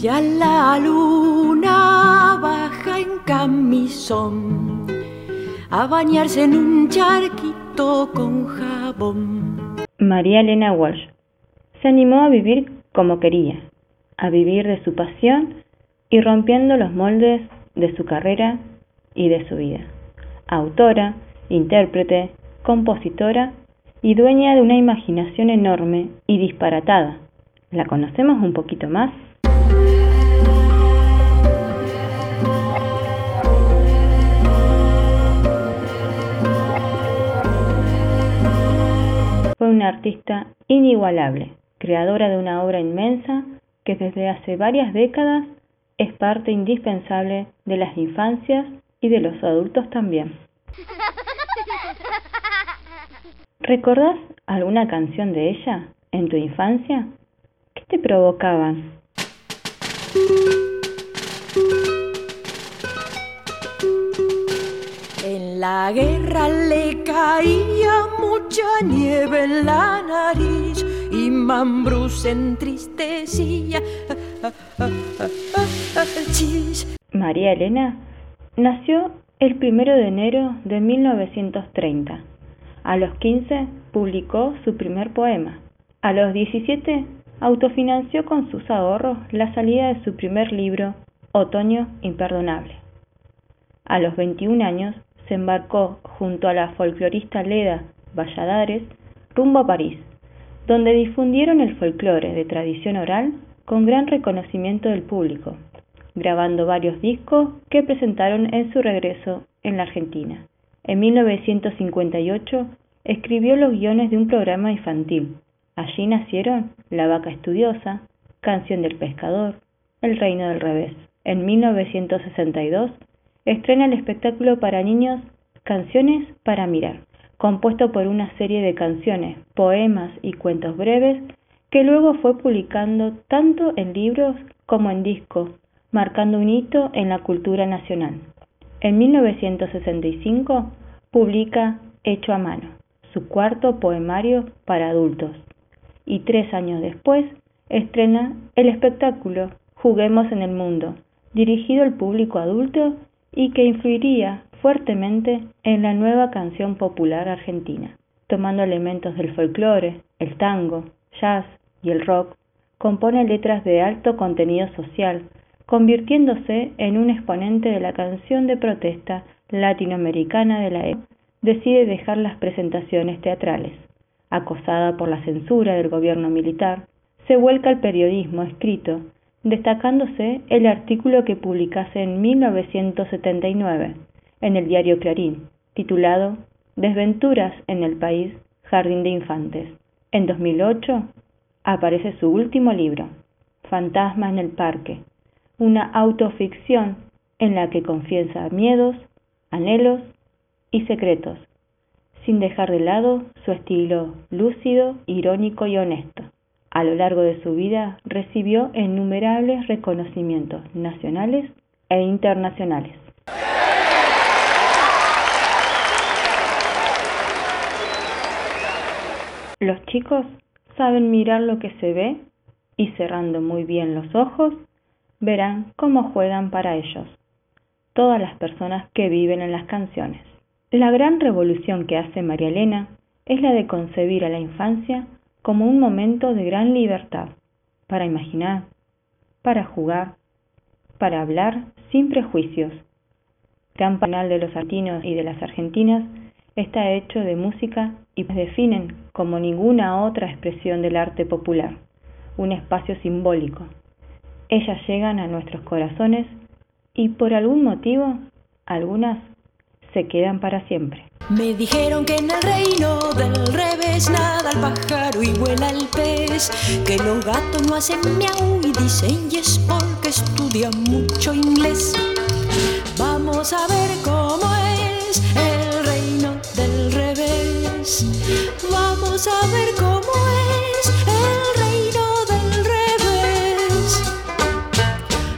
Llega la luna, baja en camisón, a bañarse en un charquito con jabón. María Elena Walsh se animó a vivir como quería, a vivir de su pasión y rompiendo los moldes de su carrera y de su vida. Autora, intérprete, compositora y dueña de una imaginación enorme y disparatada. ¿La conocemos un poquito más? Una artista inigualable, creadora de una obra inmensa que desde hace varias décadas es parte indispensable de las infancias y de los adultos también. ¿Recordás alguna canción de ella en tu infancia? ¿Qué te provocaban? En la guerra le caía nieve en la nariz y. María Elena nació el primero de enero de 1930. A los 15 publicó su primer poema. A los 17 autofinanció con sus ahorros la salida de su primer libro, Otoño Imperdonable. A los 21 años se embarcó junto a la folclorista Leda Valladares rumbo a París, donde difundieron el folclore de tradición oral con gran reconocimiento del público, grabando varios discos que presentaron en su regreso en la Argentina. En 1958 escribió los guiones de un programa infantil. Allí nacieron La vaca estudiosa, Canción del pescador, El reino del revés. En 1962 estrena el espectáculo para niños Canciones para mirar, compuesto por una serie de canciones, poemas y cuentos breves que luego fue publicando tanto en libros como en discos, marcando un hito en la cultura nacional. En 1965 publica Hecho a mano, su cuarto poemario para adultos, y tres años después estrena el espectáculo Juguemos en el Mundo, dirigido al público adulto y que influiría fuertemente en la nueva canción popular argentina, tomando elementos del folclore, el tango, jazz y el rock, compone letras de alto contenido social, convirtiéndose en un exponente de la canción de protesta latinoamericana de la época. Decide dejar las presentaciones teatrales. Acosada por la censura del gobierno militar, se vuelca al periodismo escrito, destacándose el artículo que publicase en 1979 en el diario Clarín, titulado Desventuras en el país, Jardín de Infantes. En 2008 aparece su último libro, Fantasma en el Parque, una autoficción en la que confiesa miedos, anhelos y secretos, sin dejar de lado su estilo lúcido, irónico y honesto. A lo largo de su vida recibió innumerables reconocimientos nacionales e internacionales. Los chicos saben mirar lo que se ve y cerrando muy bien los ojos, verán cómo juegan para ellos todas las personas que viven en las canciones. La gran revolución que hace María Elena es la de concebir a la infancia como un momento de gran libertad, para imaginar, para jugar, para hablar sin prejuicios. Gran panel de los argentinos y de las argentinas está hecho de música y definen como ninguna otra expresión del arte popular, un espacio simbólico. Ellas llegan a nuestros corazones y por algún motivo algunas se quedan para siempre. Me dijeron que en el reino del revés nada el pájaro y vuela el pez, que los gatos no hacen miau y dicen porque estudian mucho inglés. Vamos a ver cómo es el reino del revés. Vamos a ver